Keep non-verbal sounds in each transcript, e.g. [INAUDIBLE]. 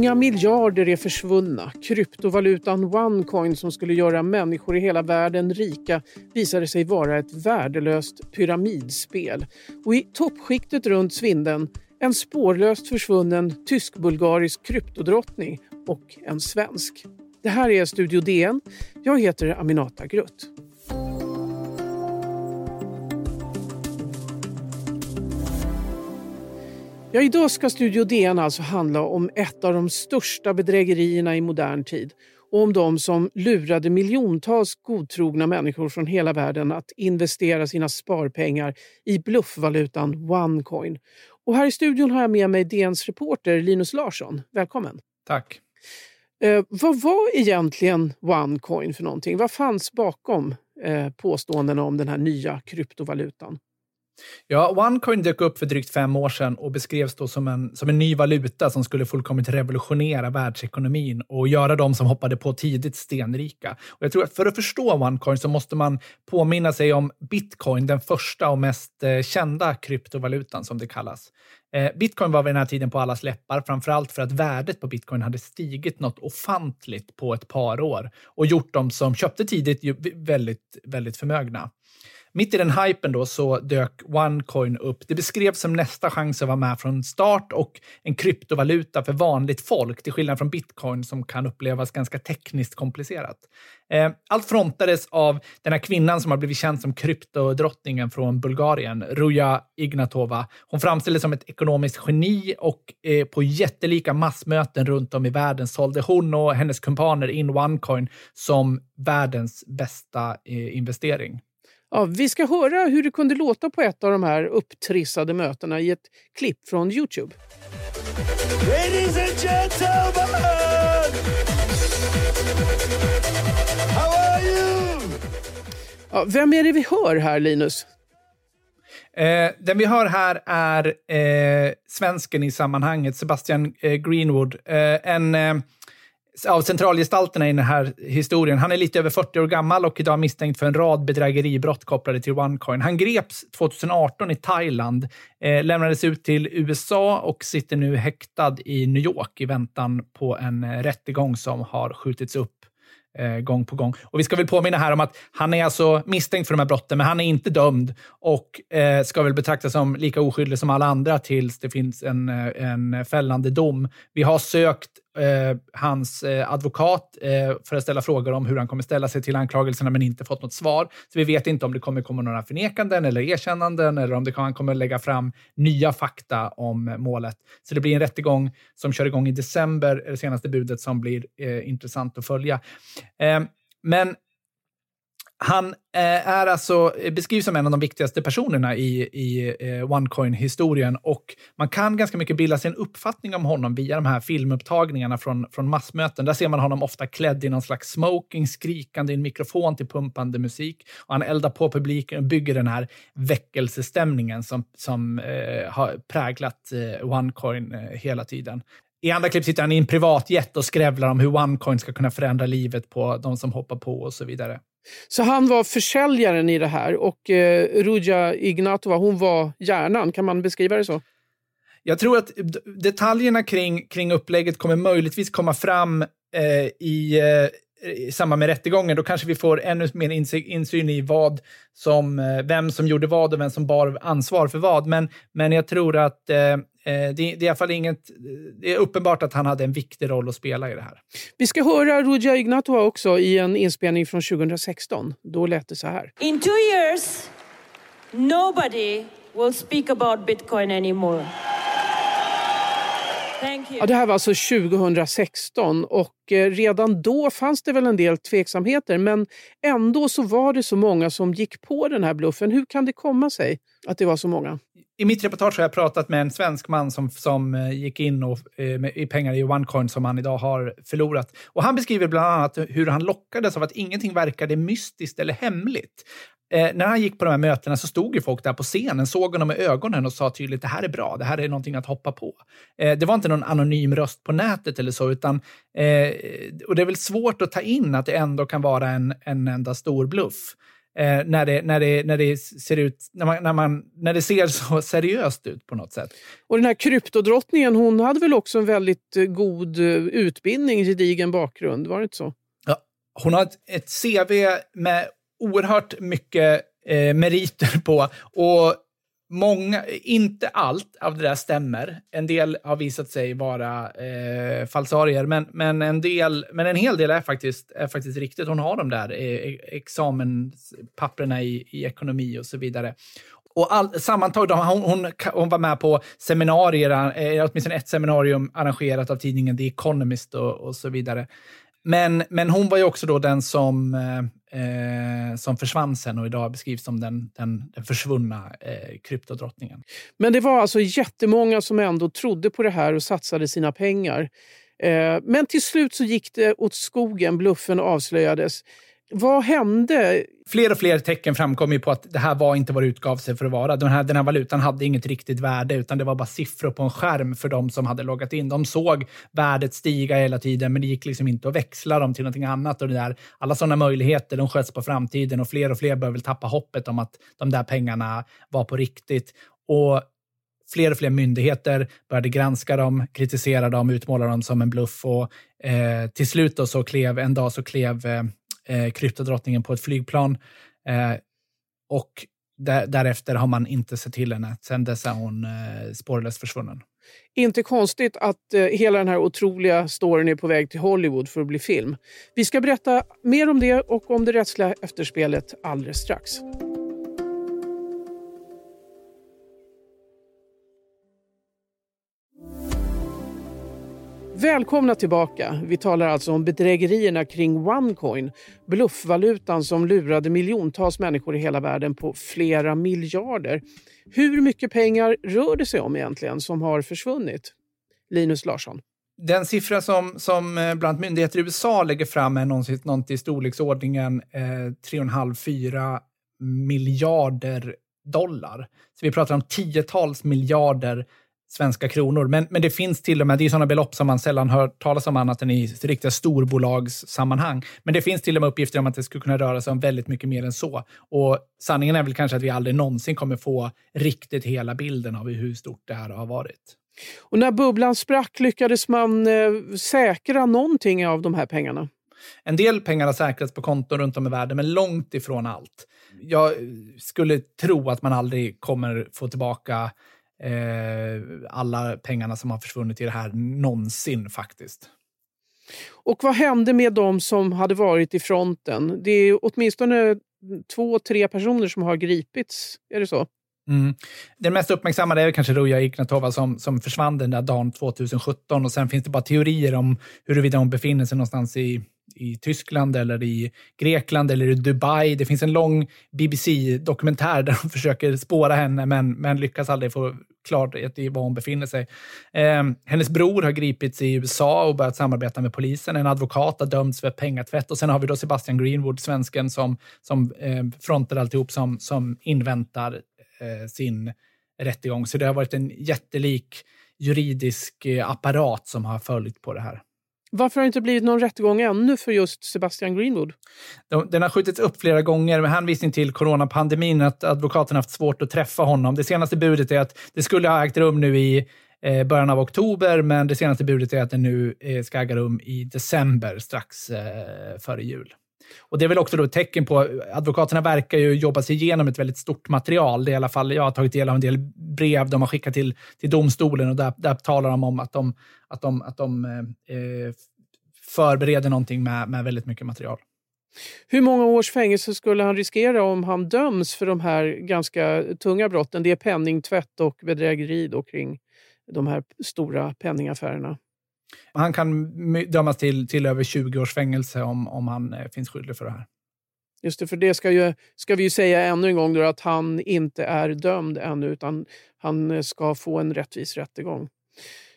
Många miljarder är försvunna. Kryptovalutan Onecoin som skulle göra människor i hela världen rika visade sig vara ett värdelöst pyramidspel. Och i toppskiktet runt svindeln en spårlöst försvunnen tysk-bulgarisk kryptodrottning och en svensk. Det här är Studio DN. Jag heter Aminata Grutt. Ja, idag ska Studio DN alltså handla om ett av de största bedrägerierna i modern tid och om de som lurade miljontals godtrogna människor från hela världen att investera sina sparpengar i bluffvalutan Onecoin. Och här i studion har jag med mig DNs reporter Linus Larsson. Välkommen! Tack! Eh, vad var egentligen Onecoin för någonting? Vad fanns bakom eh, påståendena om den här nya kryptovalutan? Ja, OneCoin dök upp för drygt fem år sedan och beskrevs då som en, som en ny valuta som skulle fullkomligt revolutionera världsekonomin och göra de som hoppade på tidigt stenrika. Och jag tror att för att förstå OneCoin så måste man påminna sig om bitcoin, den första och mest eh, kända kryptovalutan som det kallas. Eh, bitcoin var vid den här tiden på allas läppar, framförallt för att värdet på bitcoin hade stigit något ofantligt på ett par år och gjort de som köpte tidigt väldigt, väldigt förmögna. Mitt i den hypen då så dök OneCoin upp. Det beskrevs som nästa chans att vara med från start och en kryptovaluta för vanligt folk, till skillnad från bitcoin som kan upplevas ganska tekniskt komplicerat. Eh, allt frontades av den här kvinnan som har blivit känd som kryptodrottningen från Bulgarien, Ruja Ignatova. Hon framställdes som ett ekonomiskt geni och eh, på jättelika massmöten runt om i världen sålde hon och hennes kumpaner in OneCoin som världens bästa eh, investering. Ja, vi ska höra hur det kunde låta på ett av de här upptrissade mötena i ett klipp från Youtube. Ladies and gentlemen! How are you? Ja, vem är det vi hör här, Linus? Eh, den vi hör här är eh, svensken i sammanhanget, Sebastian eh, Greenwood. Eh, en eh, av centralgestalterna i den här historien. Han är lite över 40 år gammal och idag misstänkt för en rad bedrägeribrott kopplade till OneCoin. Han greps 2018 i Thailand, eh, lämnades ut till USA och sitter nu häktad i New York i väntan på en eh, rättegång som har skjutits upp eh, gång på gång. Och Vi ska väl påminna här om att han är alltså misstänkt för de här brotten, men han är inte dömd och eh, ska väl betraktas som lika oskyldig som alla andra tills det finns en, eh, en fällande dom. Vi har sökt eh, hans eh, advokat eh, för att ställa frågor om hur han kommer ställa sig till anklagelserna, men inte fått något svar. Så vi vet inte om det kommer komma några förnekanden eller erkännanden eller om det kan, han kommer lägga fram nya fakta om målet. Så det blir en rättegång som kör igång i december, det senaste budet, som blir eh, intressant att följa. Eh, men han eh, är alltså, eh, beskrivs som en av de viktigaste personerna i, i eh, OneCoin-historien och man kan ganska mycket bilda sig en uppfattning om honom via de här filmupptagningarna från, från massmöten. Där ser man honom ofta klädd i någon slags smoking, skrikande i en mikrofon till pumpande musik. Och han eldar på publiken och bygger den här väckelsestämningen som, som eh, har präglat eh, OneCoin eh, hela tiden. I andra klipp sitter han i en privatjet och skrävlar om hur OneCoin ska kunna förändra livet på de som hoppar på och så vidare. Så han var försäljaren i det här och eh, Ruja Ignatova hon var hjärnan, kan man beskriva det så? Jag tror att detaljerna kring, kring upplägget kommer möjligtvis komma fram eh, i, eh, i samband med rättegången. Då kanske vi får ännu mer insyn i vad som, eh, vem som gjorde vad och vem som bar ansvar för vad. Men, men jag tror att eh, Eh, det, det, är i alla fall inget, det är uppenbart att han hade en viktig roll att spela i det här. Vi ska höra Ruja Ignatova också i en inspelning från 2016. Då lät det så här. In two years, nobody will speak about bitcoin anymore. Ja, det här var alltså 2016 och eh, redan då fanns det väl en del tveksamheter men ändå så var det så många som gick på den här bluffen. Hur kan det komma sig att det var så många? I mitt reportage har jag pratat med en svensk man som, som eh, gick in och, eh, med, i pengar i OneCoin som han idag har förlorat. Och Han beskriver bland annat hur han lockades av att ingenting verkade mystiskt eller hemligt. Eh, när han gick på de här mötena så stod ju folk där på scenen, såg honom i ögonen och sa tydligt det här är bra, det här är någonting att hoppa på. Eh, det var inte någon anonym röst på nätet eller så, utan, eh, och det är väl svårt att ta in att det ändå kan vara en, en enda stor bluff. Eh, när, det, när, det, när det ser ut, när, man, när, man, när det ser [LAUGHS] så seriöst ut på något sätt. Och den här kryptodrottningen, hon hade väl också en väldigt eh, god eh, utbildning, gedigen bakgrund, var det inte så? Ja, hon har ett, ett CV med oerhört mycket eh, meriter på. Och Många, inte allt av det där stämmer. En del har visat sig vara eh, falsarier, men, men, en del, men en hel del är faktiskt, är faktiskt riktigt. Hon har de där eh, e-, examenspapperna i, i ekonomi och så vidare. Och all, sammantaget, hon, hon, hon, var med på seminarier, eh, åtminstone ett seminarium arrangerat av tidningen The Economist och, och så vidare. Men, men hon var ju också då den som, eh, eh, som försvann sen och idag beskrivs som den, den, den försvunna eh, kryptodrottningen. Men det var alltså jättemånga som ändå trodde på det här och satsade sina pengar. Eh, men till slut så gick det åt skogen, bluffen avslöjades. Vad hände? Fler och fler tecken framkom ju på att det här var inte vad det utgav sig för att vara. Den här, den här valutan hade inget riktigt värde, utan det var bara siffror på en skärm för de som hade loggat in. De såg värdet stiga hela tiden, men det gick liksom inte att växla dem till någonting annat. Och det där, alla sådana möjligheter de sköts på framtiden och fler och fler började väl tappa hoppet om att de där pengarna var på riktigt. Och fler och fler myndigheter började granska dem, kritisera dem, utmåla dem som en bluff. Och eh, till slut då så klev, en dag så klev eh, eh, kryptodrottningen på ett flygplan. Eh, och där, därefter har man inte sett till henne. Sen dess är hon eh, spårlöst försvunnen. Inte konstigt att eh, hela den här otroliga storyn är på väg till Hollywood för att bli film. Vi ska berätta mer om det och om det rättsliga efterspelet alldeles strax. Välkomna tillbaka. Vi talar alltså om bedrägerierna kring OneCoin, bluffvalutan som lurade miljontals människor i hela världen på flera miljarder. Hur mycket pengar rör det sig om egentligen som har försvunnit? Linus Larsson. Den siffra som, som eh, bland myndigheter i USA lägger fram är någonting, i storleksordningen eh, 3,5-4 miljarder dollar. Så vi pratar om tiotals miljarder svenska kronor. Men, men det finns till och med, det är sådana belopp som man sällan hör talas om annat än i riktiga storbolagssammanhang. Men det finns till och med uppgifter om att det skulle kunna röra sig om väldigt mycket mer än så. Och sanningen är väl kanske att vi aldrig någonsin kommer få riktigt hela bilden av hur stort det här har varit. Och när bubblan sprack lyckades man eh, säkra någonting av de här pengarna? En del pengar har säkrats på konton runt om i världen, men långt ifrån allt. Jag skulle tro att man aldrig kommer få tillbaka alla pengarna som har försvunnit i det här någonsin faktiskt. Och vad hände med de som hade varit i fronten? Det är åtminstone två, tre personer som har gripits. Är det så? Mm. Den mest uppmärksammade är kanske Ruja Ignatova som, som försvann den där dagen 2017 och sen finns det bara teorier om huruvida hon befinner sig någonstans i i Tyskland eller i Grekland eller i Dubai. Det finns en lång BBC-dokumentär där de försöker spåra henne men, men lyckas aldrig få klarhet i var hon befinner sig. Eh, hennes bror har gripits i USA och börjat samarbeta med polisen. En advokat har dömts för pengatvätt och sen har vi då Sebastian Greenwood, svensken, som, som eh, frontar alltihop, som, som inväntar eh, sin rättegång. Så det har varit en jättelik juridisk eh, apparat som har följt på det här. Varför har det inte blivit någon rättegång ännu för just Sebastian Greenwood? Den har skjutits upp flera gånger med hänvisning till coronapandemin, att advokaten haft svårt att träffa honom. Det senaste budet är att det skulle ha ägt rum nu i eh, början av oktober, men det senaste budet är att det nu eh, ska äga rum i december, strax eh, före jul. Och Det är väl också då ett tecken på, advokaterna verkar ju jobba sig igenom ett väldigt stort material. Det är i alla fall, jag har tagit del av en del brev de har skickat till, till domstolen och där, där talar de om att de, att de, att de eh, eh förbereder någonting med, med väldigt mycket material. Hur många års fängelse skulle han riskera om han döms för de här ganska tunga brotten? Det är penningtvätt och bedrägeri då kring de här stora penningaffärerna. Han kan dömas till, till över 20 års fängelse om, om han eh, finns skyldig för det här. Just det, för det ska, ju, ska vi ju säga ännu en gång då, att han inte är dömd ännu utan han eh, ska få en rättvis rättegång.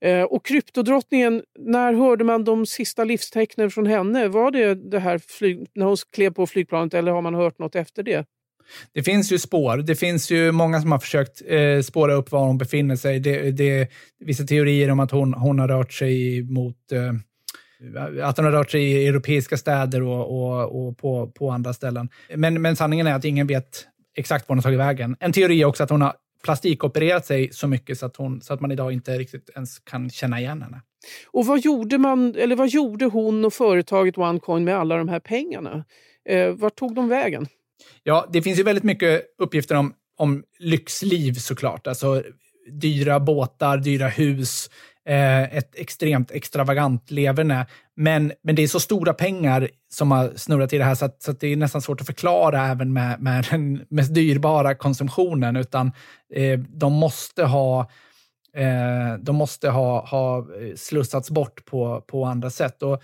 Eh, och kryptodrottningen, när hörde man de sista livstecknen från henne? Var det, det här flyg, när hon klev på flygplanet eller har man hört något efter det? Det finns ju spår. Det finns ju många som har försökt eh, spåra upp var hon befinner sig. Det, det vissa teorier om att hon, hon har rört sig mot eh, att hon har rört sig i europeiska städer och, och, och på, på andra ställen. Men, men sanningen är att ingen vet exakt var hon har tagit vägen. En teori är också att hon har plastikopererat sig så mycket så att, hon, så att man idag inte riktigt ens kan känna igen henne. Och vad gjorde, man, eller vad gjorde hon och företaget OneCoin med alla de här pengarna? Eh, vart tog de vägen? Ja, det finns ju väldigt mycket uppgifter om, om lyxliv såklart. Alltså dyra båtar, dyra hus, eh, ett extremt extravagant leverne. Men, men det är så stora pengar som har snurrat i det här så att, så att det är nästan svårt att förklara även med, med den mest dyrbara konsumtionen. Utan eh, de måste ha eh, de måste ha, ha slussats bort på, på andra sätt. Och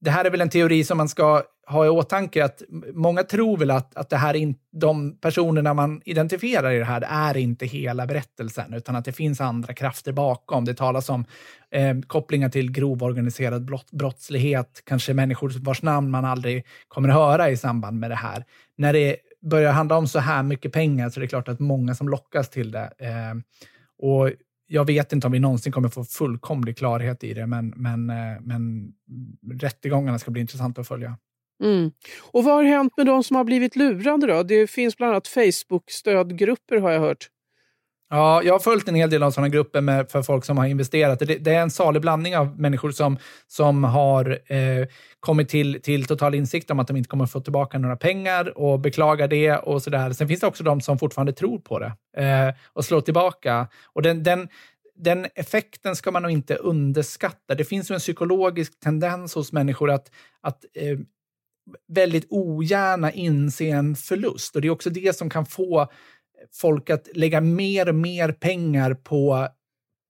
det här är väl en teori som man ska ha i åtanke att många tror väl att, att det här in, de personerna man identifierar i det här det är inte hela berättelsen, utan att det finns andra krafter bakom. Det talas om eh, kopplingar till grov organiserad brott, brottslighet, kanske människor vars namn man aldrig kommer höra i samband med det här. När det börjar handla om så här mycket pengar så är det klart att många som lockas till det. Eh, och jag vet inte om vi någonsin kommer få fullkomlig klarhet i det, men, men, eh, men rättegångarna ska bli intressanta att följa. Mm. Och vad har hänt med de som har blivit lurade då? Det finns bland annat Facebook-stödgrupper har jag hört. Ja, jag har följt en hel del av sådana grupper med, för folk som har investerat. Det, det, är en salig blandning av människor som, som har eh, kommit till, till total insikt om att de inte kommer att få tillbaka några pengar och beklagar det och sådär. Sen finns det också de som fortfarande tror på det eh, och slår tillbaka. Och den, den, den effekten ska man nog inte underskatta. Det finns ju en psykologisk tendens hos människor att, att eh, väldigt ogärna inse en förlust. Och det är också det som kan få folk att lägga mer och mer pengar på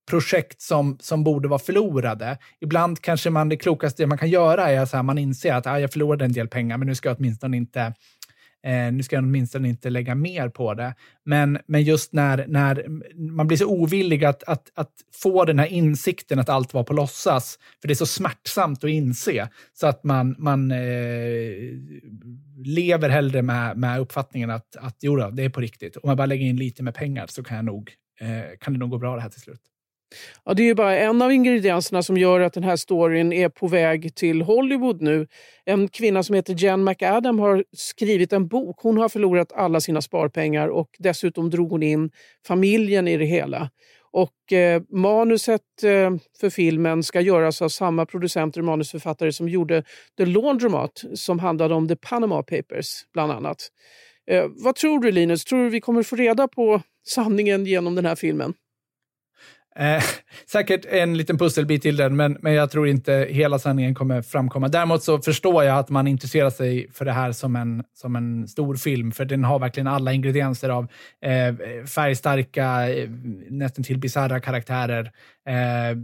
projekt som, som borde vara förlorade. Ibland kanske man det klokaste man kan göra är att man inser att ah, jag förlorade en del pengar, men nu ska jag åtminstone inte Eh, nu ska jag åtminstone inte lägga mer på det. Men, men just när, när man blir så ovillig att, att, att få den här insikten att allt var på låtsas, för det är så smärtsamt att inse, så att man, man eh, lever hellre med, med uppfattningen att, att jo då, det är på riktigt. Om jag bara lägger in lite med pengar så kan, jag nog, eh, kan det nog gå bra det här till slut. Ja, det är bara en av ingredienserna som gör att den här storyn är på väg till Hollywood nu. En kvinna som heter Jen McAdam har skrivit en bok. Hon har förlorat alla sina sparpengar och dessutom drog hon in familjen i det hela. Och eh, Manuset eh, för filmen ska göras av samma producenter och manusförfattare som gjorde The Laundromat som handlade om The Panama Papers bland annat. Eh, vad tror du Linus? Tror du vi kommer få reda på sanningen genom den här filmen? Eh, [LAUGHS] säkert en liten pusselbit till den, men, men jag tror inte hela sanningen kommer framkomma. Däremot så förstår jag att man intresserar sig för det här som en, som en stor film, för den har verkligen alla ingredienser av eh, färgstarka, eh, nästan till bisarra karaktärer, eh,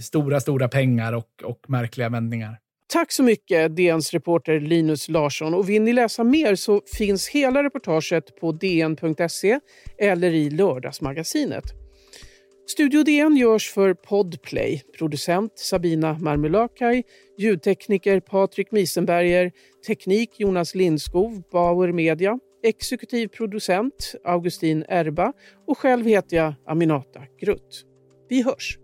stora, stora pengar och, och märkliga vändningar. Tack så mycket, DNs reporter Linus Larsson. Och vill ni läsa mer så finns hela reportaget på dn.se eller i Lördagsmagasinet. Studio DN görs för Podplay. Producent Sabina Marmulakai, ljudtekniker Patrik Misenberger, teknik Jonas Lindskov, Bauer Media, exekutiv producent Augustin Erba och själv heter jag Aminata Grutt. Vi hörs!